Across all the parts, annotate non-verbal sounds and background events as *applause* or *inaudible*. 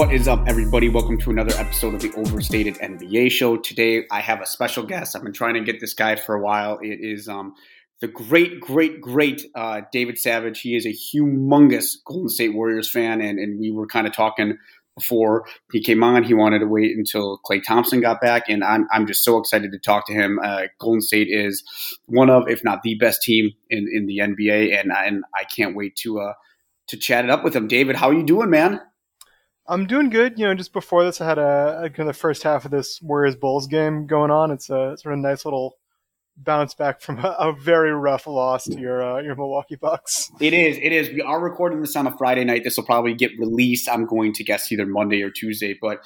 What is up, everybody? Welcome to another episode of the Overstated NBA Show. Today, I have a special guest. I've been trying to get this guy for a while. It is um, the great, great, great uh, David Savage. He is a humongous Golden State Warriors fan, and, and we were kind of talking before he came on. He wanted to wait until Klay Thompson got back, and I'm, I'm just so excited to talk to him. Uh, Golden State is one of, if not the best team in, in the NBA, and, and I can't wait to uh, to chat it up with him. David, how are you doing, man? I'm doing good. You know, just before this, I had a, a kind of the first half of this Warriors Bulls game going on. It's a sort of nice little bounce back from a, a very rough loss to your uh, your Milwaukee Bucks. It is. It is. We are recording this on a Friday night. This will probably get released. I'm going to guess either Monday or Tuesday. But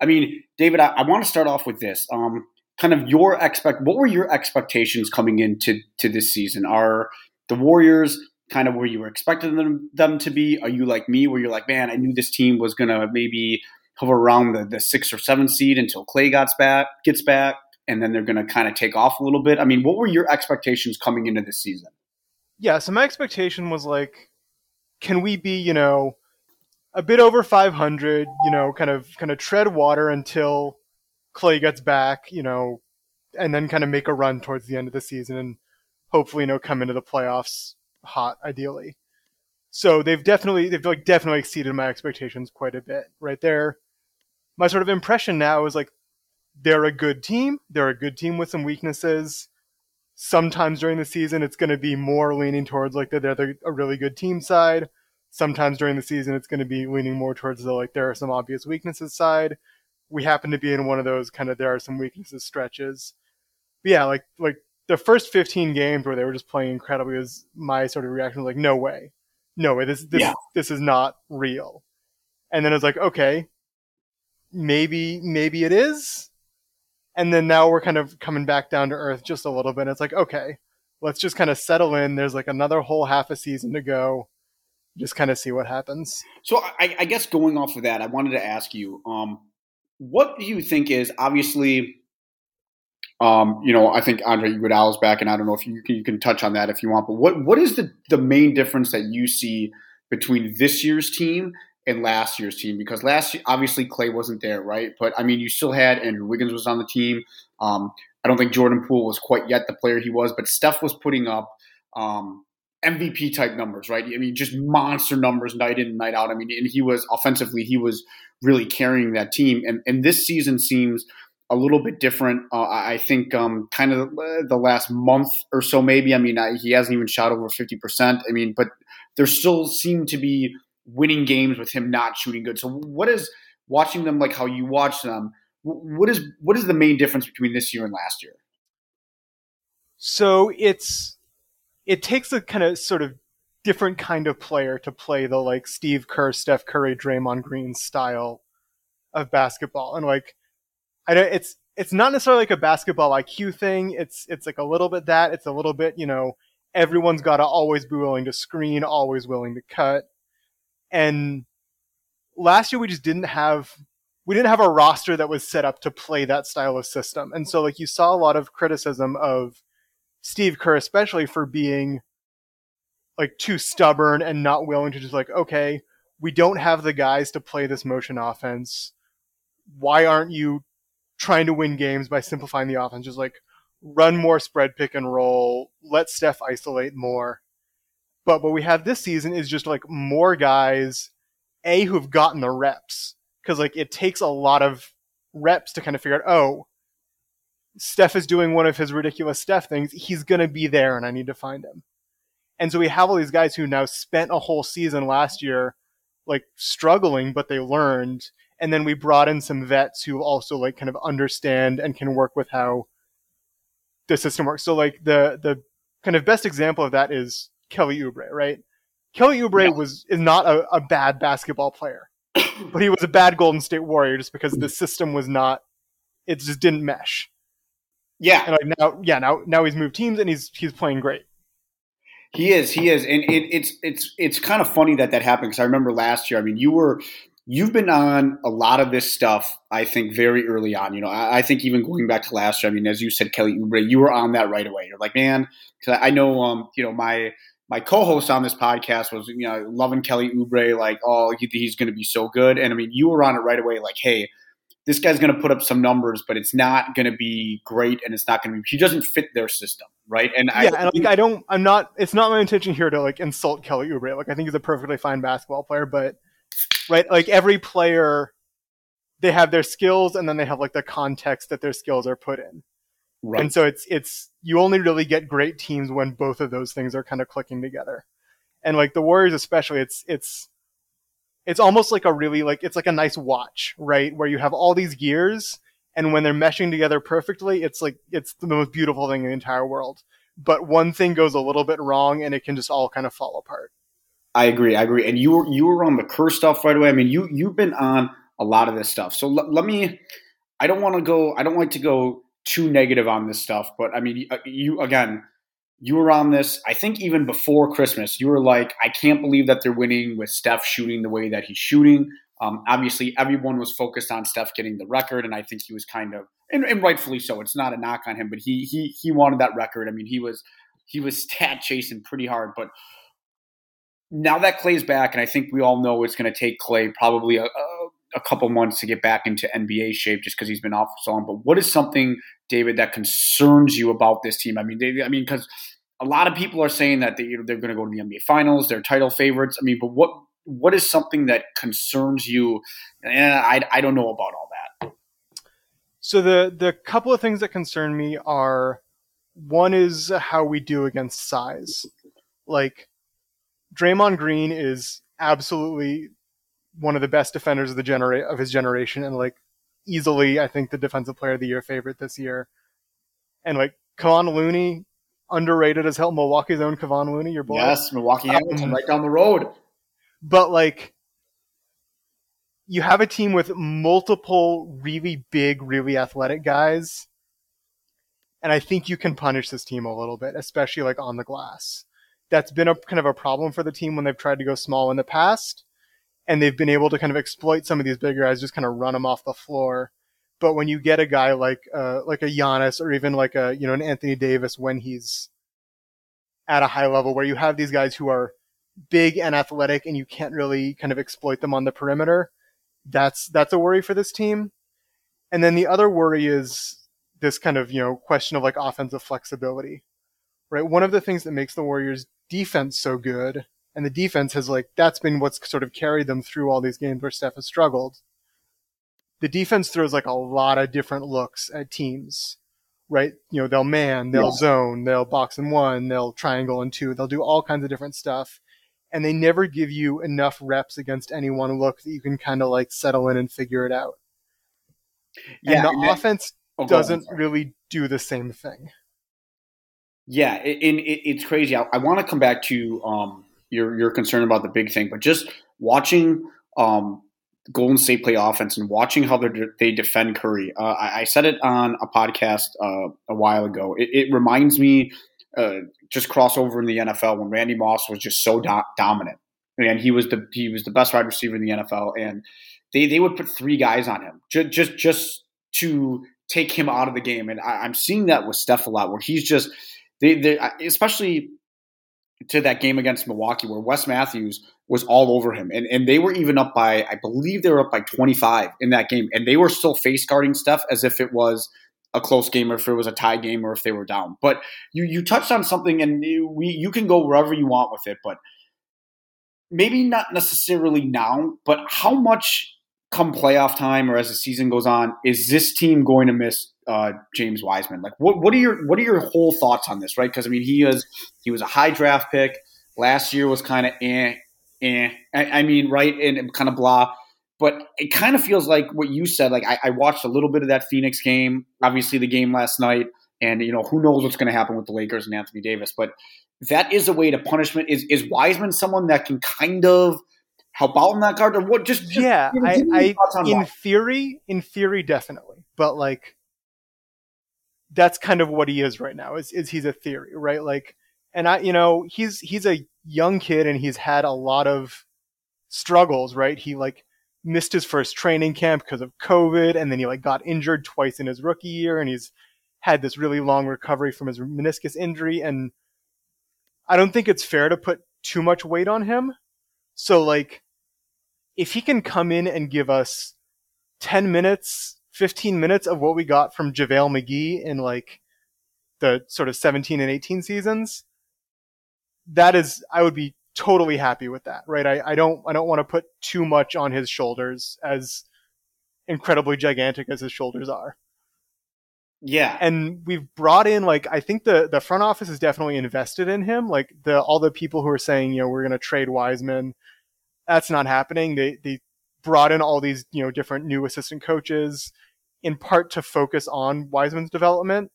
I mean, David, I, I want to start off with this. Um, kind of your expect. What were your expectations coming into to this season? Are the Warriors kind of where you were expecting them, them to be? Are you like me, where you're like, man, I knew this team was going to maybe hover around the, the six or seven seed until Klay gets back, gets back, and then they're going to kind of take off a little bit? I mean, what were your expectations coming into this season? Yeah, so my expectation was like, can we be, you know, a bit over 500, you know, kind of kind of tread water until Klay gets back, you know, and then kind of make a run towards the end of the season and hopefully, you know, come into the playoffs hot, ideally. So they've definitely they've like definitely exceeded my expectations quite a bit right there. My sort of impression now is like they're a good team. They're a good team with some weaknesses. Sometimes during the season, it's going to be more leaning towards like they're, they're a really good team side. Sometimes during the season, it's going to be leaning more towards the like there are some obvious weaknesses side. We happen to be in one of those kind of there are some weaknesses stretches. But yeah, like like the first 15 games where they were just playing incredibly was my sort of reaction was like, no way, no way, this this yeah. this is not real. And then it was like, okay, maybe maybe it is. And then now we're kind of coming back down to earth just a little bit. It's like, okay, let's just kind of settle in. There's like another whole half a season to go. Just kind of see what happens. So I, I guess going off of that, I wanted to ask you, um, what do you think is obviously um, you know, I think Andre Iguodala is back, and I don't know if you can, you can touch on that if you want. But what what is the the main difference that you see between this year's team and last year's team? Because last year, obviously, Klay wasn't there, right? But I mean, you still had Andrew Wiggins was on the team. Um, I don't think Jordan Poole was quite yet the player he was, but Steph was putting up um, MVP type numbers, right? I mean, just monster numbers night in and night out. I mean, and he was offensively, he was really carrying that team. And and this season seems a little bit different. Uh, I think um, kind of the last month or so, maybe. I mean, I, he hasn't even shot over 50%. I mean, but there still seem to be winning games with him not shooting good. So, what is watching them like how you watch them? What is what is the main difference between this year and last year? So it's it takes a kind of sort of different kind of player to play the like Steve Kerr, Steph Curry, Draymond Green style of basketball, and like I know it's it's not necessarily like a basketball IQ thing. It's it's like a little bit that. It's a little bit you know everyone's got to always be willing to screen, always willing to cut. And last year we just didn't have we didn't have a roster that was set up to play that style of system. And so like you saw a lot of criticism of Steve Kerr especially for being like too stubborn and not willing to just like okay, we don't have the guys to play this motion offense. Why aren't you trying to win games by simplifying the offense, just like run more spread pick and roll, let Steph isolate more. But what we have this season is just like more guys, A, who've gotten the reps. Because like it takes a lot of reps to kind of figure out, oh, Steph is doing one of his ridiculous Steph things. He's going to be there and I need to find him. And so we have all these guys who now spent a whole season last year like struggling, but they learned and then we brought in some vets who also like kind of understand and can work with how the system works. So like the the kind of best example of that is Kelly Oubre, right? Kelly Oubre yeah. was is not a, a bad basketball player, *coughs* but he was a bad Golden State Warrior just because the system was not it just didn't mesh. Yeah. And like now yeah, now now he's moved teams and he's he's playing great. He is, he is, and it, it's it's it's kind of funny that that happened because I remember last year. I mean, you were you've been on a lot of this stuff, I think, very early on. You know, I, I, think even going back to last year, I mean, as you said, Kelly Oubre, you were on that right away. You're like, man, because I know, um, you know, my my co-host on this podcast was you know loving Kelly Oubre like oh he, he's going to be so good, and I mean you were on it right away like hey this guy's going to put up some numbers, but it's not going to be great, and it's not going to be. He doesn't fit their system, right? And yeah, I, and like I don't, I'm not. It's not my intention here to like insult Kelly Oubre. Like I think he's a perfectly fine basketball player, but right, like every player, they have their skills, and then they have like the context that their skills are put in. Right. And so it's it's you only really get great teams when both of those things are kind of clicking together. And like the Warriors especially, it's it's it's almost like a really like it's like a nice watch, right? Where you have all these gears and when they're meshing together perfectly, it's like it's the most beautiful thing in the entire world. But one thing goes a little bit wrong and it can just all kind of fall apart. I agree. I agree. And you were you were on the Kerr stuff right away. I mean, you you've been on a lot of this stuff. So l- let me. I don't want to go. I don't like to go too negative on this stuff, but I mean, you again you were on this, I think even before Christmas, you were like, I can't believe that they're winning with Steph shooting the way that he's shooting. Um, obviously, everyone was focused on Steph getting the record, and I think he was kind of, and, and, rightfully so. It's not a knock on him, but he he he wanted that record. I mean, he was he was *laughs* stat chasing pretty hard, but now that Klay's back, and I think we all know it's going to take Klay probably a, a, a, couple months to get back into NBA shape, just because he's been off for so long. But what is something, David, that concerns you about this team? I mean, I mean, because a lot of people are saying that they, you know, they're going to go to the NBA Finals, they're title favorites. I mean, but what what is something that concerns you? And I, I don't know about all that. So the the couple of things that concern me are one is how we do against size. Like Draymond Green is absolutely one of the best defenders of the genera- of his generation, and like easily, I think the defensive player of the year favorite this year. And like Kevon Looney underrated as hell. Milwaukee's own Kevon Looney, your boy. Yes, Milwaukee Hamilton, um, right down the road. But like, you have a team with multiple really big, really athletic guys, and I think you can punish this team a little bit, especially like on the glass. That's been a kind of a problem for the team when they've tried to go small in the past, and they've been able to kind of exploit some of these bigger guys, just kind of run them off the floor but when you get a guy like uh, like a Giannis or even like a you know an Anthony Davis when he's at a high level, where you have these guys who are big and athletic, and you can't really kind of exploit them on the perimeter, that's that's a worry for this team. And then the other worry is this kind of you know question of like offensive flexibility, right? One of the things that makes the Warriors defense so good, and the defense has like that's been what's sort of carried them through all these games where Steph has struggled the defense throws like a lot of different looks at teams, right? You know, they'll man, they'll yeah. zone, they'll box and one, they'll triangle and two, they'll do all kinds of different stuff. And they never give you enough reps against any one look that you can kind of like settle in and figure it out. Yeah, and the and offense oh, doesn't really do the same thing. Yeah, and it, it, it's crazy. I, I want to come back to um, your your concern about the big thing, but just watching um, Golden State play offense and watching how they defend Curry. Uh, I, I, said it on a podcast uh, a while ago. It, it reminds me uh, just crossover in the NFL when Randy Moss was just so do- dominant, and he was the he was the best wide receiver in the NFL, and they they would put three guys on him just just just to take him out of the game. And I, am seeing that with Steph a lot, where he's just they, they especially to that game against Milwaukee where Wes Matthews was all over him. And, and they were even up by, I believe they were up by 25 in that game. And they were still face guarding Steph as if it was a close game or if it was a tie game or if they were down. But you, you touched on something and we, you can go wherever you want with it, but maybe not necessarily now, but how much come playoff time or as the season goes on, is this team going to miss uh, James Wiseman? Like, what what are your what are your whole thoughts on this? Right, because I mean, he was he was a high draft pick last year. Was kind of eh eh. I, I, mean, right, and kind of blah. But it kind of feels like what you said. Like I, I watched a little bit of that Phoenix game, obviously the game last night, and you know who knows what's going to happen with the Lakers and Anthony Davis. But that is a way to punishment. Is is Wiseman someone that can kind of help out in that card, or what? Just, just yeah, I, I in theory, in theory, definitely. But like that's kind of what he is right now. Is is he's a theory, right? Like, and I, you know, he's he's a young kid and he's had a lot of struggles, right? He like missed his first training camp because of COVID, and then he like got injured twice in his rookie year, and he's had this really long recovery from his meniscus injury. And I don't think it's fair to put too much weight on him. So like, if he can come in and give us 10 minutes, 15 minutes of what we got from JaVale McGee in like the sort of 17 and 18 seasons, that is, I would be totally happy with that, right? I, I don't, I don't want to put too much on his shoulders as incredibly gigantic as his shoulders are. Yeah. And we've brought in like I think the the front office is definitely invested in him. Like the all the people who are saying, you know, we're gonna trade Wiseman, that's not happening. They they brought in all these, you know, different new assistant coaches in part to focus on Wiseman's development.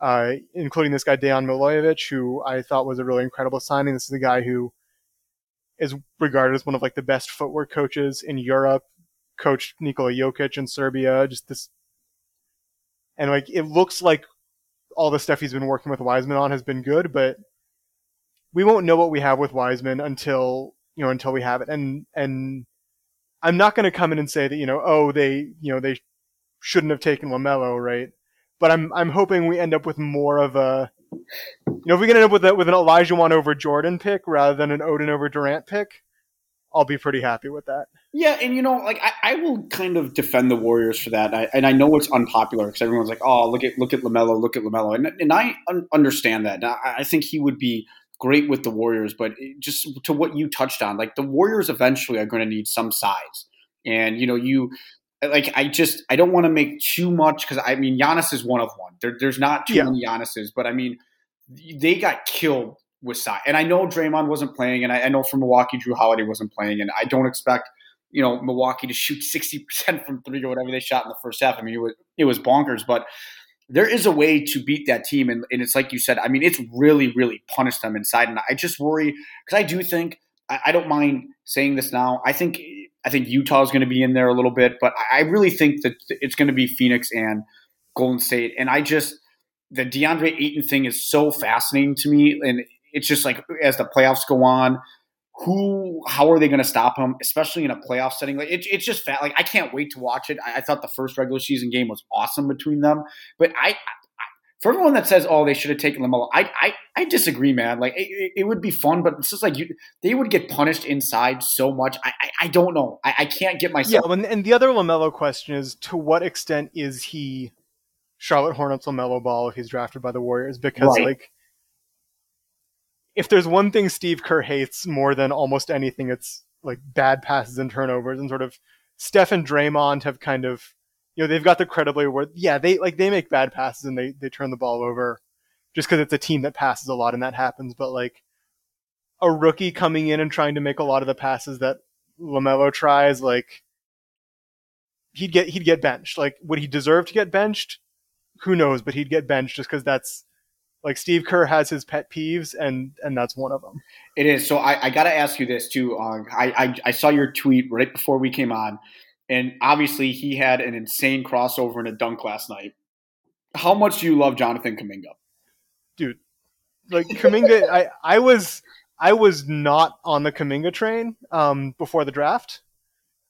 Uh, including this guy Dejan Milojevic, who I thought was a really incredible signing. This is a guy who is regarded as one of like the best footwork coaches in Europe. Coached Nikola Jokic in Serbia. Just this and like it looks like all the stuff he's been working with Wiseman on has been good, but we won't know what we have with Wiseman until you know until we have it. And and I'm not going to come in and say that you know oh they you know they shouldn't have taken Lamelo right, but I'm I'm hoping we end up with more of a you know if we can end up with a, with an Olajuwon over Jordan pick rather than an Oden over Durant pick, I'll be pretty happy with that. Yeah, and you know, like I, I will kind of defend the Warriors for that, I, and I know it's unpopular because everyone's like, "Oh, look at look at Lamelo, look at Lamelo," and and I un- understand that. I, I think he would be great with the Warriors, but just to what you touched on, like the Warriors eventually are going to need some size, and you know, you like I just I don't want to make too much because I mean Giannis is one of one. There, there's not too yeah. many Giannis's, but I mean they got killed with size, and I know Draymond wasn't playing, and I, I know from Milwaukee Jrue Holiday wasn't playing, and I don't expect you know Milwaukee to shoot sixty percent from three or whatever they shot in the first half. I mean, it was it was bonkers, but there is a way to beat that team, and, and it's like you said. I mean, it's really really punish them inside, and I just worry because I do think I, I, don't mind saying this now. I think I think Utah is going to be in there a little bit, but I really think that it's going to be Phoenix and Golden State, and I just the DeAndre Ayton thing is so fascinating to me, and it's just like as the playoffs go on who how are they going to stop him especially in a playoff setting? Like it, it's just fat like i can't wait to watch it. I, I, thought the first regular season game was awesome between them but i, I for everyone that says oh they should have taken lamelo i i, I disagree man. Like it, it, would be fun but it's just like you they would get punished inside so much. I i, I don't know. I, I can't get myself yeah and the other lamelo question is to what extent is he charlotte hornets lamelo ball if he's drafted by the warriors? Because right. like if there's one thing Steve Kerr hates more than almost anything, it's like bad passes and turnovers and sort of Steph and Draymond have kind of you know they've got the credibility where yeah they like they make bad passes and they they turn the ball over just because it's a team that passes a lot and that happens. But like a rookie coming in and trying to make a lot of the passes that Lamelo tries like he'd get he'd get benched. Like would he deserve to get benched? Who knows? But he'd get benched just because that's like Steve Kerr has his pet peeves, and and that's one of them. It is. So I, I got to ask you this too. Uh, I, I I saw your tweet right before we came on, and obviously he had an insane crossover in a dunk last night. How much do you love Jonathan Kuminga, dude? Like Kuminga, I I was I was not on the Kuminga train um, before the draft.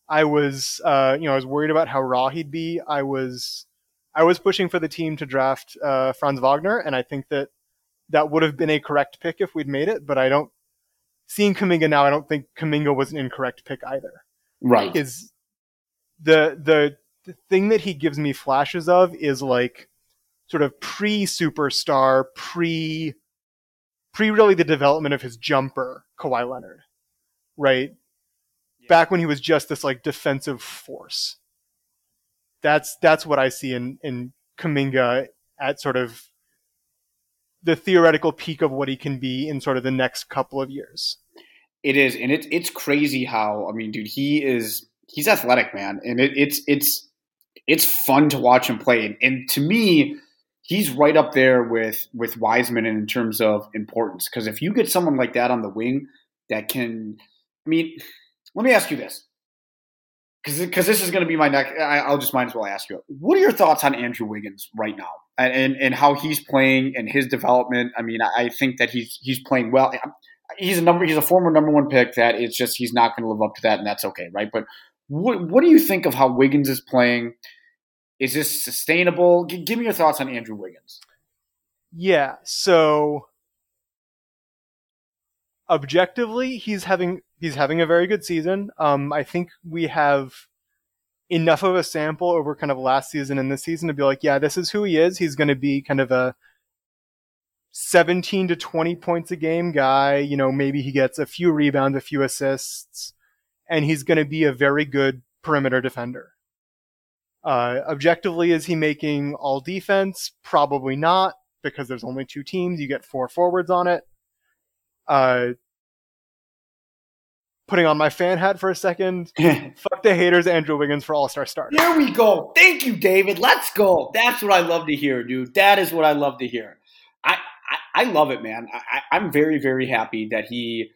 I was uh, you know I was worried about how raw he'd be. I was I was pushing for the team to draft uh, Franz Wagner, and I think that that would have been a correct pick if we'd made it. But I don't seeing Kuminga now. I don't think Kuminga was an incorrect pick either. Right? Is the the the thing that he gives me flashes of is like sort of pre superstar, pre pre really the development of his jumper, Kawhi Leonard, right? Yeah. Back when he was just this like defensive force that's that's what I see in in Kuminga at sort of the theoretical peak of what he can be in sort of the next couple of years. It is, and it's it's crazy how I mean, dude, he is he's athletic, man, and it, it's it's it's fun to watch him play, and, and to me, he's right up there with with Wiseman in terms of importance. Because if you get someone like that on the wing that can, I mean, let me ask you this: because this is going to be my next. I, will just might as well ask you. What are your thoughts on Andrew Wiggins right now, and, and, how he's playing and his development? I mean, I, I think that he's he's playing well. He's a number. He's a former number one pick. That it's just he's not going to live up to that, and that's okay, right? But what what do you think of how Wiggins is playing? Is this sustainable? G- give me your thoughts on Andrew Wiggins. Yeah, so objectively, he's having he's having a very good season. Um, I think we have enough of a sample over kind of last season and this season to be like, yeah, this is who he is. He's going to be kind of a 17 to 20 points a game guy. You know, maybe he gets a few rebounds, a few assists, and he's going to be a very good perimeter defender. Uh, objectively, is he making all defense? Probably not, because there's only two teams. You get four forwards on it. Uh, putting on my fan hat for a second. *laughs* Fuck the haters, Andrew Wiggins for All Star start. There we go. Thank you, David. Let's go. That's what I love to hear, dude. That is what I love to hear. I I, I love it, man. I, I'm very very happy that he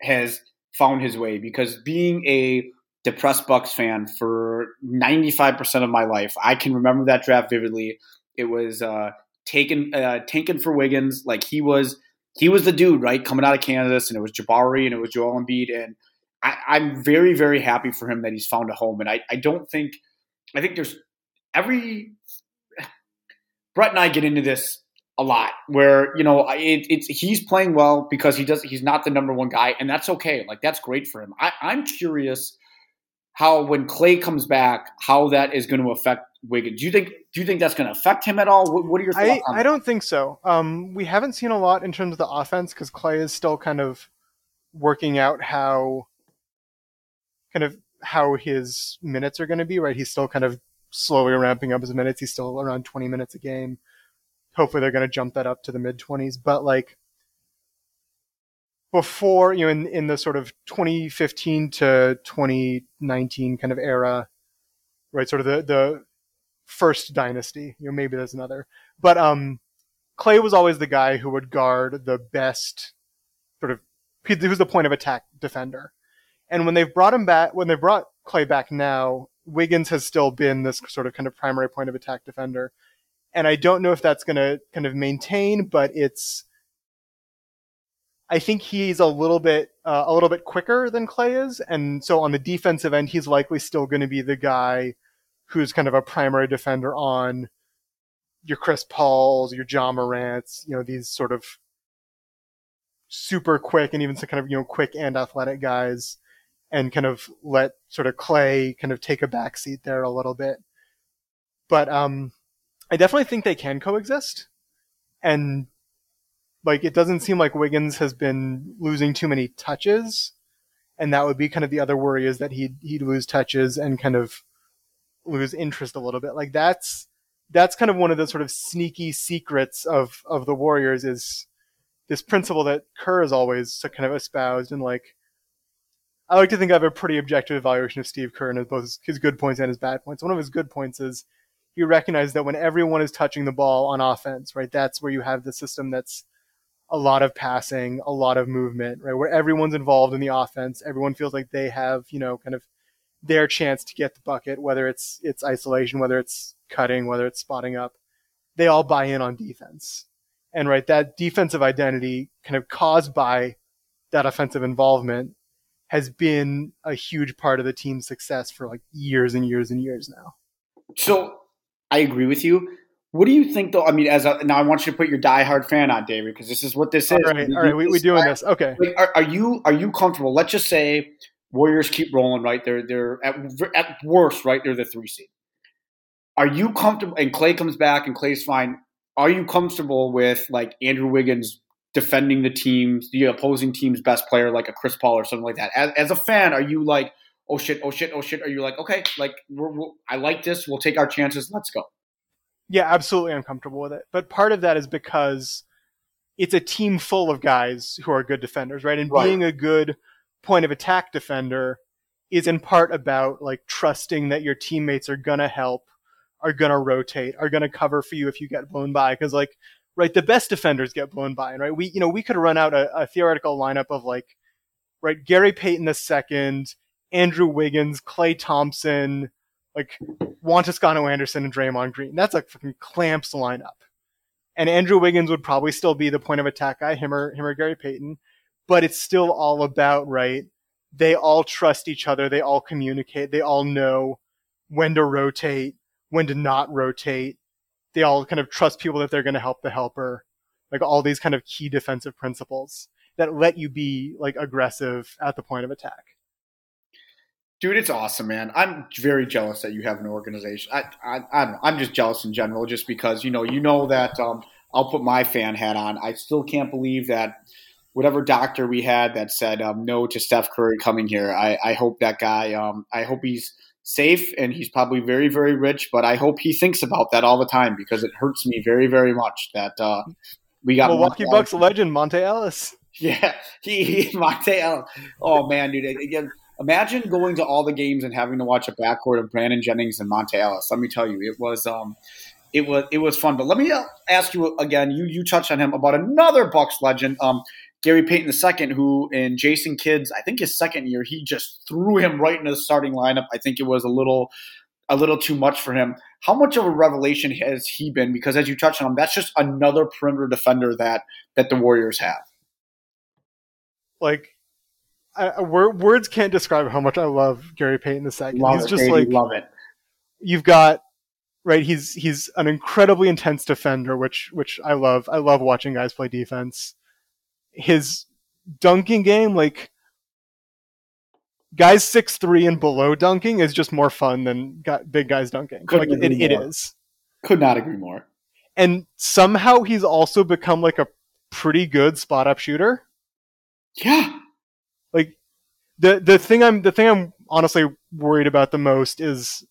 has found his way because being a depressed Bucks fan for 95% of my life, I can remember that draft vividly. It was uh, taken uh, taken for Wiggins, like he was he was the dude, right, coming out of Kansas, and it was Jabari and it was Joel Embiid, and I, am very, very happy for him that he's found a home. And I, I don't think, I think there's every Brett and I get into this a lot, where you know it, it's he's playing well because he does he's not the number one guy, and that's okay. Like that's great for him. I, I'm curious how when Klay comes back, how that is going to affect Wiggins. Do you think do you think that's going to affect him at all? What, what are your thoughts? I, I don't think so. Um, we haven't seen a lot in terms of the offense because Klay is still kind of working out how kind of how his minutes are going to be. Right, he's still kind of slowly ramping up his minutes. He's still around 20 minutes a game. Hopefully, they're going to jump that up to the mid 20s. But like before, you know, in in the sort of 2015 to 2019 kind of era, right? Sort of the the first dynasty. You know, maybe there's another, but um, Klay was always the guy who would guard the best sort of he was the point of attack defender. And when they've brought him back, when they brought Klay back now, Wiggins has still been this sort of kind of primary point of attack defender. And I don't know if that's going to kind of maintain, but it's, I think he's a little bit, uh, a little bit quicker than Klay is. And so on the defensive end, he's likely still going to be the guy who's kind of a primary defender on your Chris Pauls, your Ja Morants, you know, these sort of super quick and even some kind of, you know, quick and athletic guys and kind of let sort of Klay kind of take a backseat there a little bit. But um I definitely think they can coexist. And like it doesn't seem like Wiggins has been losing too many touches. And that would be kind of the other worry is that he'd he'd lose touches and kind of lose interest a little bit. Like that's that's kind of one of the sort of sneaky secrets of of the Warriors is this principle that Kerr has always kind of espoused and like I like to think I have a pretty objective evaluation of Steve Kerr and both his good points and his bad points. One of his good points is he recognized that when everyone is touching the ball on offense, right, that's where you have the system that's a lot of passing, a lot of movement, right, where everyone's involved in the offense. Everyone feels like they have, you know, kind of their chance to get the bucket, whether it's it's isolation, whether it's cutting, whether it's spotting up. They all buy in on defense. And right, that defensive identity kind of caused by that offensive involvement has been a huge part of the team's success for like years and years and years now. So I agree with you. What do you think, though? I mean, as a, now I want you to put your diehard fan on, David, because this is what this is. All right, all right, we, are doing this. Okay. Like, are, are, you are you comfortable? Let's just say Warriors keep rolling, right? They're they're at at worst, right? They're the three seed. Are you comfortable? And Klay comes back, and Klay's fine. Are you comfortable with like Andrew Wiggins defending the team's the opposing team's best player like a Chris Paul or something like that. As, as a fan, are you like, oh shit, oh shit, oh shit? Are you like, okay, like we're, we're, I like this. We'll take our chances. Let's go. Yeah, absolutely uncomfortable with it. But part of that is because it's a team full of guys who are good defenders, right? And right. being a good point of attack defender is in part about like trusting that your teammates are gonna help, are gonna rotate, are gonna cover for you if you get blown by. Because like right? The best defenders get blown by, and right? We, you know, we could run out a, a theoretical lineup of like, right, Gary Payton the second, Andrew Wiggins, Klay Thompson, like Juan Toscano Anderson and Draymond Green. That's a fucking clamps lineup. And Andrew Wiggins would probably still be the point of attack guy, him or him or Gary Payton. But it's still all about, right? They all trust each other, they all communicate, they all know when to rotate, when to not rotate they all kind of trust people that they're going to help the helper, like all these kind of key defensive principles. that let you be like aggressive at the point of attack. Dude, it's awesome, man. I'm very jealous that you have an organization. I, I, I don't know. I'm just jealous in general, just because you know, you know that um, I'll put my fan hat on. I still can't believe that whatever doctor we had that said um, no to Steph Curry coming here. I, I hope that guy. Um, I hope he's safe and he's probably very very rich. But I hope he thinks about that all the time because it hurts me very very much that uh, we got Milwaukee Bucks legend Monta Ellis. *laughs* Yeah, he, he Monta Ellis. Oh man, dude! Again, imagine going to all the games and having to watch a backcourt of Brandon Jennings and Monta Ellis. Let me tell you, it was. Um, it was it was fun. But let me uh, ask you again. You you touched on him about another Bucks legend. Um, Gary Payton II, who in Jason Kidd's, I think his second year, he just threw him right into the starting lineup. I think it was a little a little too much for him. How much of a revelation has he been? Because as you touched on that's just another perimeter defender that that the Warriors have. Like, I, words can't describe how much I love Gary Payton II. Love he's it, just baby. like love it. You've got right. He's he's an incredibly intense defender, which which I love. I love watching guys play defense his dunking game, like guys six three and below dunking, is just more fun than big guys dunking. Couldn't like it, it is. Could not agree more. And somehow he's also become like a pretty good spot up shooter. Yeah. Like the the thing I'm the thing I'm honestly worried about the most is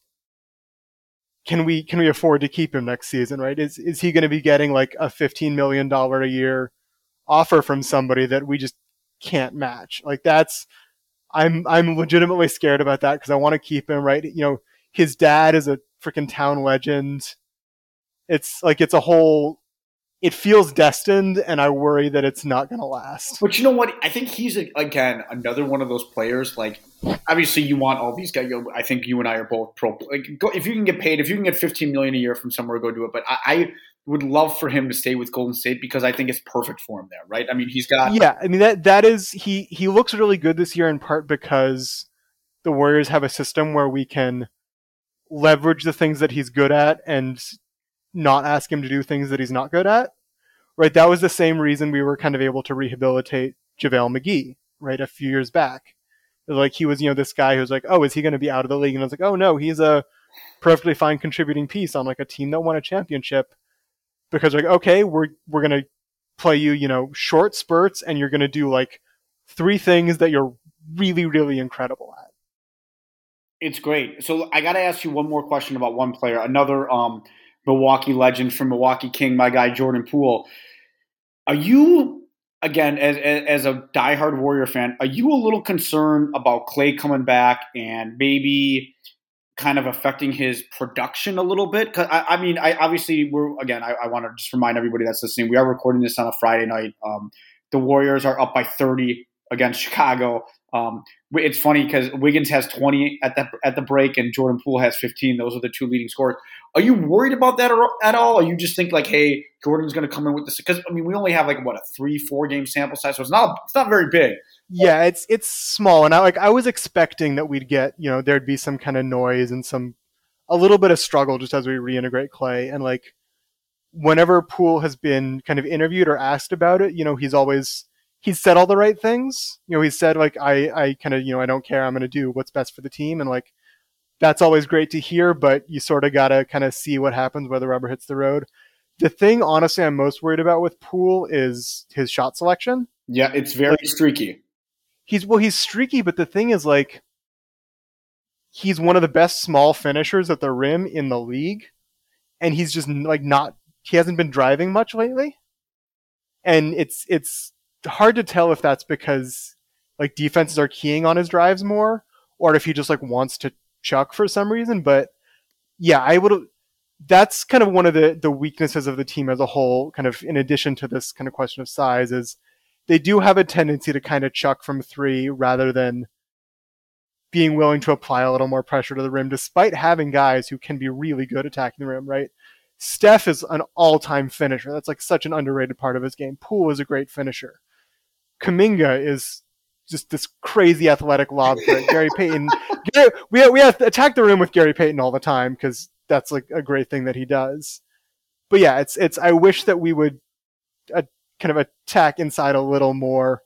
can we can we afford to keep him next season, right? Is is he going to be getting like a 15 million dollar a year offer from somebody that we just can't match. Like that's I'm I'm legitimately scared about that because I want to keep him right. You know, his dad is a freaking town legend. It's like it's a whole. It feels destined, and I worry that it's not going to last. But you know what? I think he's again another one of those players. Like, obviously, you want all these guys. I think you and I are both pro. Like, go, if you can get paid, if you can get 15 million a year from somewhere, go do it. But I, I would love for him to stay with Golden State because I think it's perfect for him there, right? I mean, he's got Yeah, I mean that that is he he looks really good this year in part because the Warriors have a system where we can leverage the things that he's good at and not ask him to do things that he's not good at. Right? That was the same reason we were kind of able to rehabilitate JaVale McGee, right, a few years back. Like he was, you know, this guy who was like, Oh, is he gonna be out of the league? And I was like, Oh no, he's a perfectly fine contributing piece on like a team that won a championship because like okay we're we're gonna play you you know short spurts and you're gonna do like three things that you're really really incredible at. It's great. So i gotta ask you one more question about one player another um, milwaukee legend from milwaukee king my guy jordan poole. Are you again as, as a diehard warrior fan are you a little concerned about Klay coming back and maybe kind of affecting his production a little bit? Cause I, I mean, I obviously we're again. I, I want to just remind everybody that's listening. We are recording this on a Friday night. Um, the Warriors are up by 30 against Chicago. Um, it's funny because Wiggins has 20 at the at the break and Jordan Poole has 15. Those are the two leading scorers. Are you worried about that at all? Or you just think like, hey, Jordan's going to come in with this? Because I mean, we only have like what a three, four game sample size, so it's not it's not very big. Yeah, it's it's small, and I like I was expecting that we'd get you know there'd be some kind of noise and some a little bit of struggle just as we reintegrate Klay, and like whenever Poole has been kind of interviewed or asked about it, you know, he's always he's said all the right things. You know, he said like I I kind of you know I don't care, I'm going to do what's best for the team, and like that's always great to hear. But you sort of got to kind of see what happens where the rubber hits the road. The thing, honestly, I'm most worried about with Poole is his shot selection. Yeah, it's very like, streaky he's well, he's streaky, but the thing is like he's one of the best small finishers at the rim in the league, and he's just like not he hasn't been driving much lately, and it's it's hard to tell if that's because like defenses are keying on his drives more, or if he just like wants to chuck for some reason. But yeah, I would. That's kind of one of the the weaknesses of the team as a whole. Kind of in addition to this kind of question of size is they do have a tendency to kind of chuck from three rather than being willing to apply a little more pressure to the rim, despite having guys who can be really good attacking the rim, right? Steph is an all time finisher. That's like such an underrated part of his game. Poole is a great finisher. Kuminga is just this crazy athletic lob threat. *laughs* Gary Payton, Gary, we we have to attack the rim with Gary Payton all the time because that's like a great thing that he does. But yeah, it's it's. I wish that we would uh, kind of attack inside a little more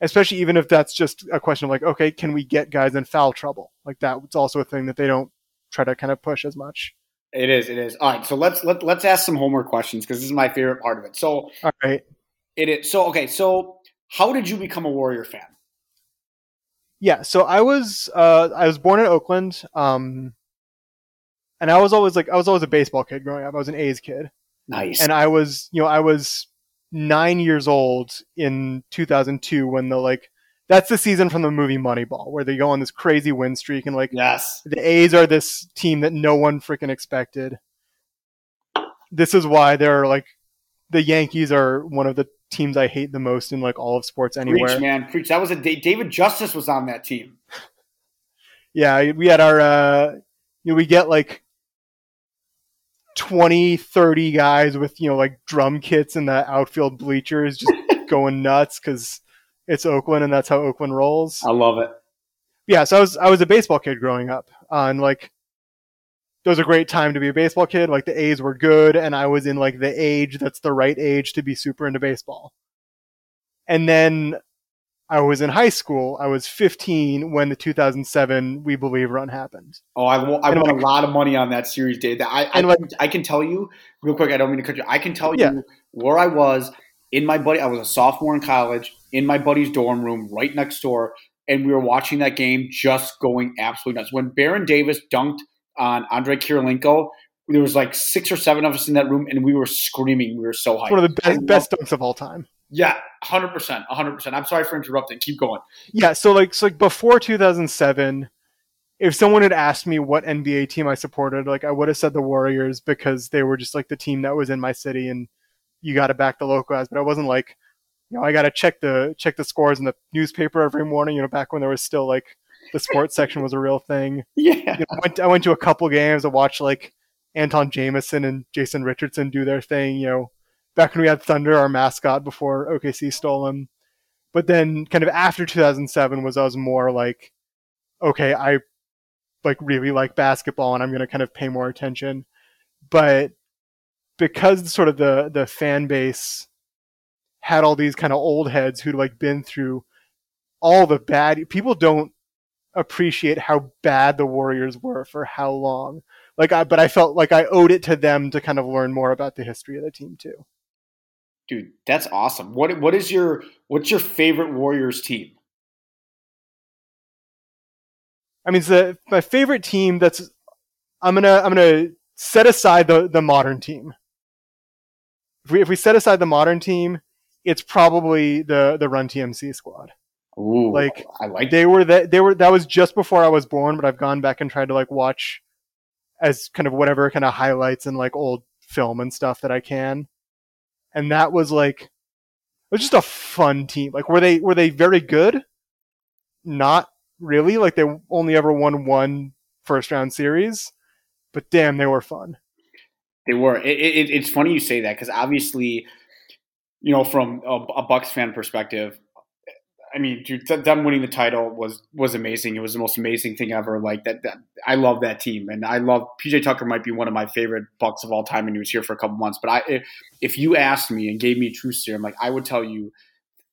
especially even if that's just a question of like, okay, can we get guys in foul trouble? Like that's also a thing that they don't try to kind of push as much. It is. It is. All right. So let's let, let's ask some homework questions because this is my favorite part of it. So all right. It is. So okay. So how did you become a Warrior fan? Yeah. So I was uh, I was born in Oakland. Um, and I was always like I was always a baseball kid growing up. I was an A's kid. Nice. And I was, you know, I was nine years old in 2002 when the like that's the season from the movie Moneyball where they go on this crazy win streak and like yes the A's are this team that no one freaking expected. This is why they're like the Yankees are one of the teams I hate the most in like all of sports anywhere. Preach, man, preach. That was a David Justice was on that team. *laughs* yeah, we had our uh you know, we get like 20, 30 guys with, you know, like drum kits in the outfield bleachers just *laughs* going nuts because it's Oakland and that's how Oakland rolls. I love it. Yeah, so I was I was a baseball kid growing up, uh, and like it was a great time to be a baseball kid. Like the A's were good, and I was in like the age that's the right age to be super into baseball. And then I was in high school. I was 15 when the 2007 We Believe run happened. Oh, I, I won like, a lot of money on that series, Dave. I, I, like, I, can tell you real quick. I don't mean to cut you. I can tell you where I was in my buddy. I was a sophomore in college in my buddy's dorm room right next door, and we were watching that game, just going absolutely nuts. When Baron Davis dunked on Andre Kirilenko, there was like six or seven of us in that room, and we were screaming. We were so hyped. One of the best, best dunks of all time. Yeah, hundred percent, hundred percent. I'm sorry for interrupting. Keep going. Yeah, so like, so like before 2007, if someone had asked me what NBA team I supported, like I would have said the Warriors because they were just like the team that was in my city, and you got to back the local guys. But I wasn't like, you know, I got to check the check the scores in the newspaper every morning. You know, back when there was still like the sports *laughs* section was a real thing. Yeah, you know, I, went, I went to a couple games. I watched like Antawn Jamison and Jason Richardson do their thing. You know back when we had Thunder, our mascot, before OKC stole him. But then, kind of after 2007, was I was more like, okay, I like really like basketball, and I'm going to kind of pay more attention. But because sort of the the fan base had all these kind of old heads who'd like been through all the bad people don't appreciate how bad the Warriors were for how long. Like I but I felt like I owed it to them to kind of learn more about the history of the team too. Dude, that's awesome. What what is your what's your favorite Warriors team? I mean, it's the, my favorite team. That's I'm gonna I'm gonna set aside the the modern team. If we if we set aside the modern team, it's probably the the Run TMC squad. Ooh, like I like they were that they were that was just before I was born, but I've gone back and tried to like watch as kind of whatever kind of highlights and like old film and stuff that I can and that was like it was just a fun team. Like were they were they very good? Not really. Like they only ever won one first round series, but damn, they were fun. They were. It, it, it's funny you say that because obviously, you know, from a, a Bucks fan perspective, I mean, dude, them winning the title was was amazing. It was the most amazing thing ever. Like that, that, I love that team, and I love PJ Tucker. Might be one of my favorite Bucks of all time, and he was here for a couple months. But I, if, you asked me and gave me truth serum, like I would tell you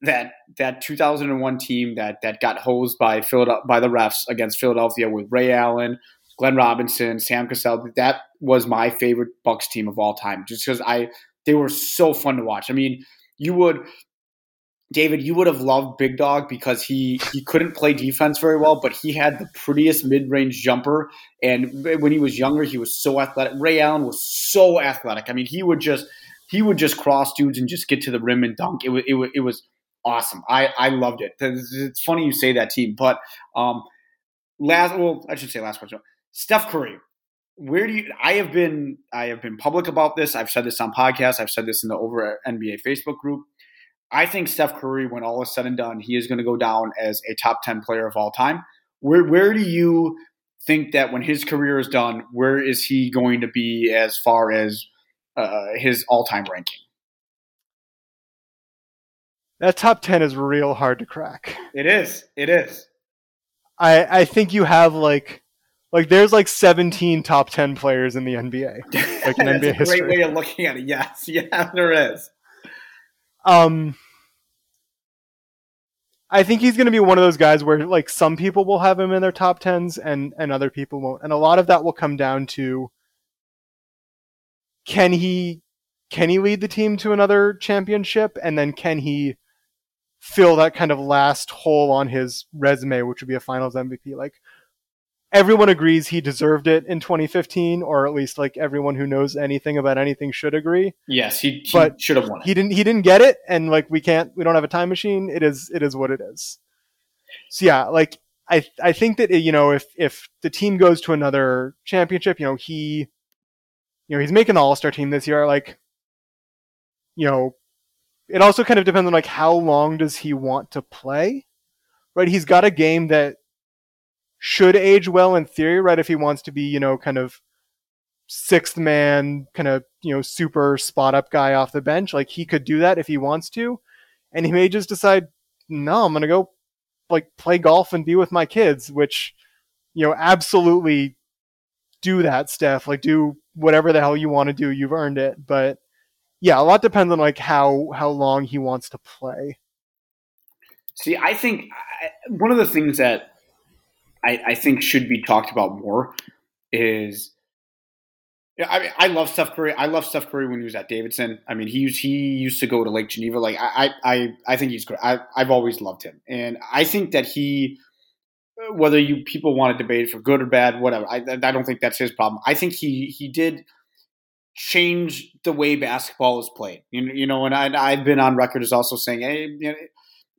that that 2001 team that that got hosed by Philadelphia, by the refs against Philadelphia with Ray Allen, Glenn Robinson, Sam Cassell. That was my favorite Bucks team of all time, just because I they were so fun to watch. I mean, you would David, you would have loved Big Dog because he he couldn't play defense very well, but he had the prettiest mid range jumper. And when he was younger, he was so athletic. Ray Allen was so athletic. I mean, he would just he would just cross dudes and just get to the rim and dunk. It was it was, it was awesome. I I loved it. It's funny you say that team, but um, last well, I should say last question. Steph Curry, where do you i have been i have been public about this i've said this on podcasts i've said this in the over nba facebook group I think Steph Curry, when all is said and done, he is going to go down as a top 10 player of all time. Where, where do you think that when his career is done, where is he going to be as far as uh, his all time ranking? That top 10 is real hard to crack. It is. It is. I, I think you have like like there's like 17 top 10 players in the NBA. Like in *laughs* That's NBA a history. great way of looking at it. Yes, *laughs* yeah, there is. Um, I think he's going to be one of those guys where like some people will have him in their top tens and and other people won't, and a lot of that will come down to can he can he lead the team to another championship, and then can he fill that kind of last hole on his resume, which would be a Finals MVP? Like everyone agrees he deserved it in 2015, or at least like everyone who knows anything about anything should agree. Yes, he, he But should have won it. He didn't. He didn't get it, and like we can't. We don't have a time machine. It is. It is what it is. So yeah, like I. I think that you know if if the team goes to another championship, you know he, you know he's making the All Star team this year. Like, you know, it also kind of depends on like how long does he want to play, right? He's got a game that should age well in theory, right? If he wants to be, you know, kind of sixth man, kind of, you know, super spot up guy off the bench, like he could do that if he wants to. And he may just decide, no, I'm going to go like play golf and be with my kids, which, you know, absolutely do that, Steph. Like do whatever the hell you want to do. You've earned it. But yeah, a lot depends on like how, how long he wants to play. See, I think one of the things that I, I think should be talked about more is I mean, I love Steph Curry. I love Steph Curry when he was at Davidson. I mean, he used he used to go to Lake Geneva. Like I I I think he's great. I I've always loved him, and I think that he, whether you people want to debate for good or bad, whatever. I I don't think that's his problem. I think he he did change the way basketball is played. You know, you know, and I I've been on record as also saying, hey,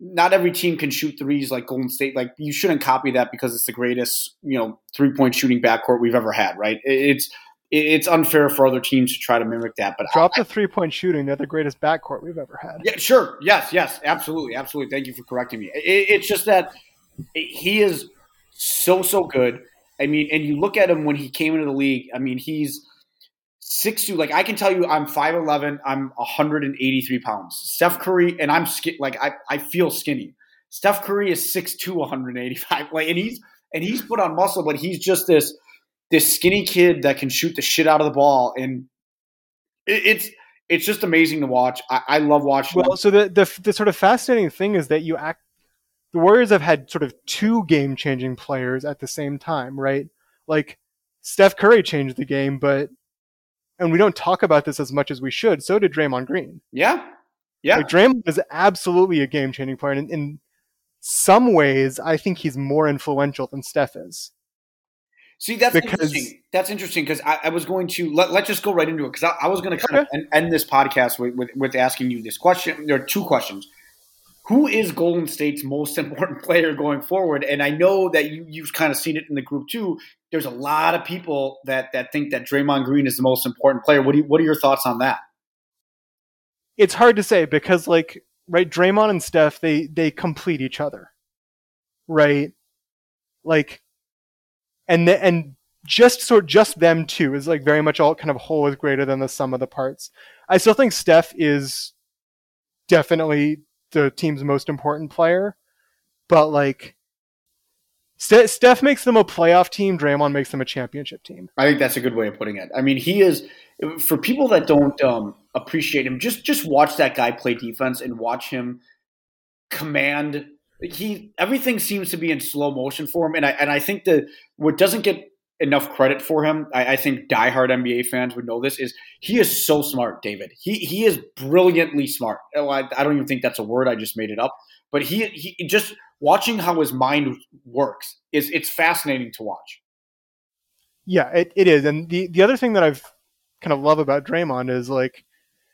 not every team can shoot threes like Golden State. Like you shouldn't copy that because it's the greatest, you know, three point shooting backcourt we've ever had. Right? It's it's unfair for other teams to try to mimic that. But drop I, the three point shooting. They're the greatest backcourt we've ever had. Yeah, sure. Yes, yes, absolutely, absolutely. Thank you for correcting me. It, it's just that he is so so good. I mean, and you look at him when he came into the league. I mean, he's six two. Like I can tell you, I'm five eleven. I'm 183 pounds. Steph Curry, and I'm skin. Like I, I feel skinny. Steph Curry is 6'2", 185. *laughs* Like, and he's and he's put on muscle, but he's just this this skinny kid that can shoot the shit out of the ball, and it, it's it's just amazing to watch. I, I love watching. Well, so the, the the sort of fascinating thing is that you act. The Warriors have had sort of two game changing players at the same time, right? Like Steph Curry changed the game, but and we don't talk about this as much as we should. So did Draymond Green. Yeah, yeah. Like Draymond is absolutely a game changing player, and in, in some ways, I think he's more influential than Steph is. See, that's because, interesting. That's interesting because I, I, was going to let, let's just go right into it because I, I, was going to kind okay. of end, end, this podcast with, with, with asking you this question. There are two questions. Who is Golden State's most *laughs* important player going forward? And I know that you, you've kind of seen it in the group too. There's a lot of people that that think that Draymond Green is the most important player. What do you, what are your thoughts on that? It's hard to say because like right, Draymond and Steph they they complete each other, right? Like and the, and just sort just them two is like very much all kind of whole is greater than the sum of the parts. I still think Steph is definitely the team's most important player, but like St- Steph makes them a playoff team. Draymond makes them a championship team. I think that's a good way of putting it. I mean, he is for people that don't um, appreciate him. Just just watch that guy play defense and watch him command he everything seems to be in slow motion for him, and I and I think that what doesn't get enough credit for him, I, I, think diehard NBA fans would know this, is he is so smart, David. He he is brilliantly smart. Oh, I, I don't even think that's a word. I just made it up. But he he just watching how his mind works is it's fascinating to watch. Yeah, it, it is. And the the other thing that I've kind of love about Draymond is like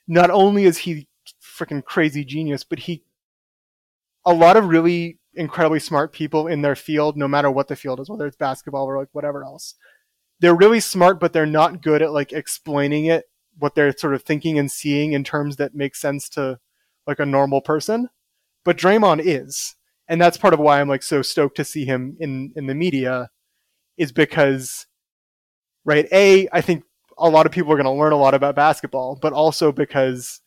not only is he freaking crazy genius, but he a lot of really incredibly smart people in their field, no matter what the field is, whether it's basketball or like whatever else. They're really smart, but they're not good at like explaining it, what they're sort of thinking and seeing in terms that make sense to like a normal person. But Draymond is. And that's part of why I'm like so stoked to see him in, in the media is because, right, A, I think a lot of people are going to learn a lot about basketball, but also because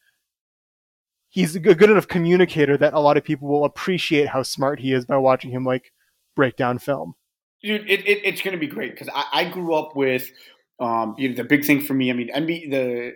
he's a good enough communicator that a lot of people will appreciate how smart he is by watching him like break down film. Dude, it, it, it's going to be great because I, I, grew up with um, you know, the big thing for me. I mean, NBA, the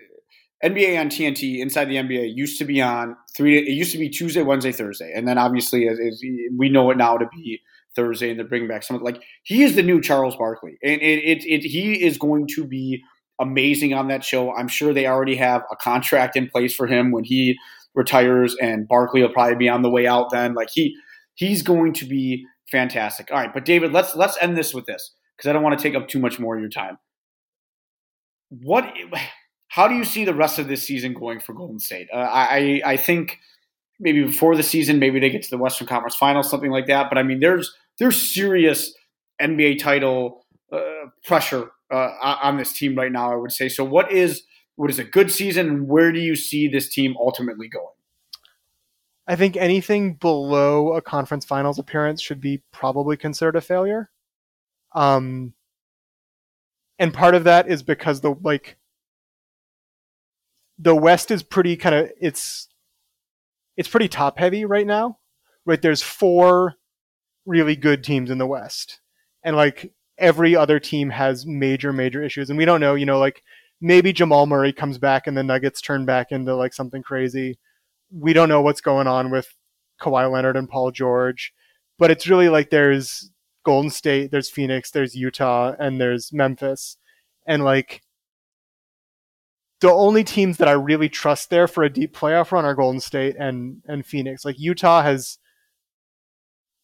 NBA on TNT inside the NBA used to be on three. It used to be Tuesday, Wednesday, Thursday, and then obviously as, as we know it now to be Thursday, and they're bringing back some of like he is the new Charles Barkley, and it, it, it he is going to be amazing on that show. I'm sure they already have a contract in place for him when he retires, and Barkley will probably be on the way out then. Like he he's going to be fantastic. All right, but David, let's let's end this with this because I don't want to take up too much more of your time. What? How do you see the rest of this season going for Golden State? Uh, I I think maybe before the season, maybe they get to the Western Conference Finals, something like that. But I mean, there's there's serious NBA title uh, pressure uh, on this team right now. I would say. So, what is what is a good season, and where do you see this team ultimately going? I think anything below a conference finals appearance should be probably considered a failure. Um, and part of that is because the like the West is pretty kind of it's it's pretty top heavy right now. Right, there's four really good teams in the West, and like every other team has major major issues, and we don't know. You know, like maybe Jamal Murray comes back and the Nuggets turn back into like something crazy we don't know what's going on with Kawhi Leonard and Paul George, but it's really like there's Golden State, there's Phoenix, there's Utah, and there's Memphis. And like the only teams that I really trust there for a deep playoff run are Golden State and and Phoenix. Like Utah has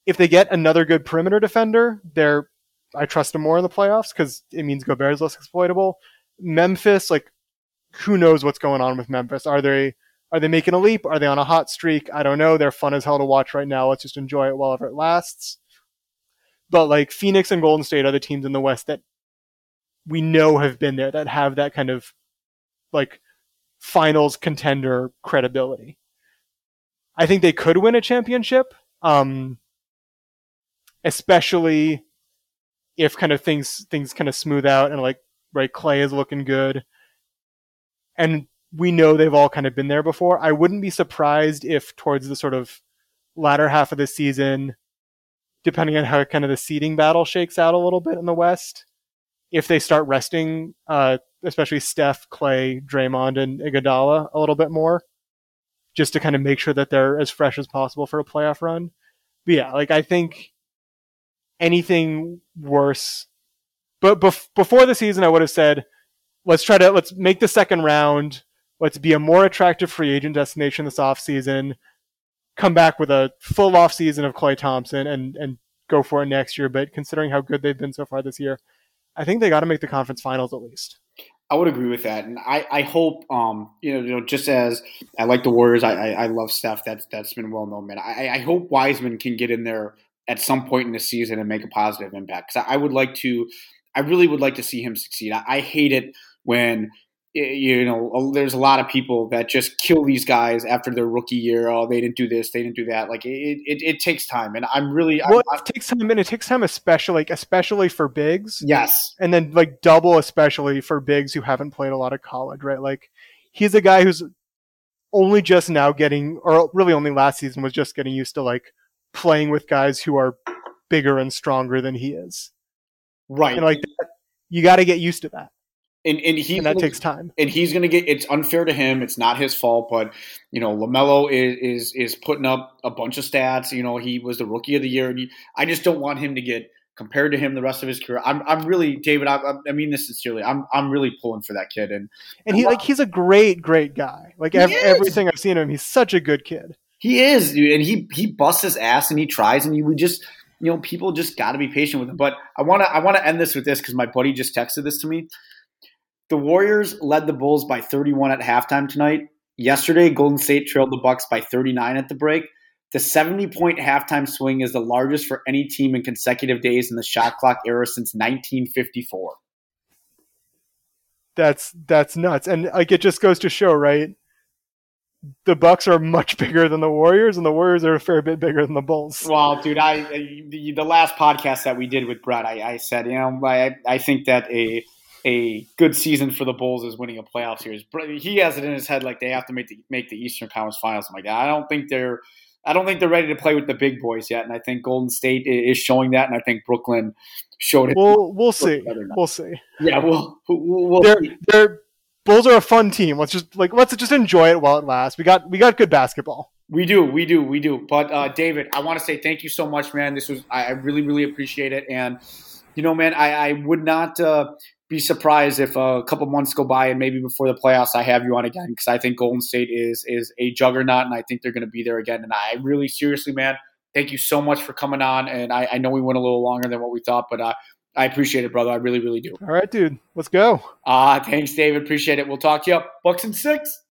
if they get another good perimeter defender, they're I trust them more in the playoffs because it means Gobert is less exploitable. Memphis, like who knows what's going on with Memphis? Are they are they making a leap? Are they on a hot streak? I don't know. They're fun as hell to watch right now. Let's just enjoy it while it lasts. But like Phoenix and Golden State are the teams in the West that we know have been there, that have that kind of like finals contender credibility. I think they could win a championship, um, especially if kind of things things kind of smooth out and like right Klay is looking good, and we know they've all kind of been there before. I wouldn't be surprised if towards the sort of latter half of the season, depending on how kind of the seeding battle shakes out a little bit in the West, if they start resting, uh, especially Steph, Klay, Draymond, and Iguodala a little bit more, just to kind of make sure that they're as fresh as possible for a playoff run. But yeah, like I think anything worse. But bef- before the season, I would have said, let's try to let's make the second round let's be a more attractive free agent destination this offseason, come back with a full offseason of Klay Thompson and, and go for it next year. But considering how good they've been so far this year, I think they got to make the conference finals at least. I would agree with that, and I, I hope um, you know you know just as I like the Warriors, I, I, I love Steph. That's that's been well known, man. I, I hope Wiseman can get in there at some point in the season and make a positive impact. Because I, would like to, I really would like to see him succeed. I, I hate it when you know, there's a lot of people that just kill these guys after their rookie year. Oh, they didn't do this, they didn't do that. Like it, it, it takes time, and I'm really well. I'm, it takes time, and it takes time, especially like especially for bigs. Yes, and then like double, especially for bigs who haven't played a lot of college, right? Like he's a guy who's only just now getting, or really only last season was just getting used to like playing with guys who are bigger and stronger than he is. Right, and like you got to get used to that and and, he and that takes time. And he's going to get. It's unfair to him. It's not his fault. But you know, LaMelo is is is putting up a bunch of stats. You know, he was the rookie of the year, and he, I just don't want him to get compared to him the rest of his career. I'm I'm really David. I, I mean this sincerely. I'm I'm really pulling for that kid. And and he like he's a great great guy. Like ev- everything I've seen of him, he's such a good kid. He is, dude, and he he busts his ass and he tries, and he, would just you know people just got to be patient with him. But I want to I want to end this with this because my buddy just texted this to me. The Warriors led the Bulls by 31 at halftime tonight. Yesterday, Golden State trailed the Bucks by 39 at the break. The 70 point halftime swing is the largest for any team in consecutive days in the shot clock era since 1954. That's that's nuts. And like it just goes to show, right? The Bucks are much bigger than the Warriors, and the Warriors are a fair bit bigger than the Bulls. Well, dude, I the, the last podcast that we did with Brett, I, I said, you know, I I think that a a good season for the Bulls is winning a playoff series. But He has it in his head like they have to make the make the Eastern Conference Finals. I'm like, I don't think they're I don't think they're ready to play with the big boys yet, and I think Golden State is showing that, and I think Brooklyn showed it. We'll we'll see. We'll see. Yeah, we'll, we'll, we'll they're they're Bulls are a fun team. Let's just like let's just enjoy it while it lasts. We got we got good basketball. We do, we do, we do. But uh, David, I want to say thank you so much, man. This was I, I really, really appreciate it. And you know, man, I, I would not uh, be surprised if a couple months go by and maybe before the playoffs I have you on again because I think Golden State is is a juggernaut and I think they're going to be there again. And I really, seriously, man, thank you so much for coming on. And I, I know we went a little longer than what we thought, but uh, I appreciate it, brother. I really, really do. All right, dude. Let's go. Ah, uh, thanks, David. Appreciate it. We'll talk to you up. Bucks and six.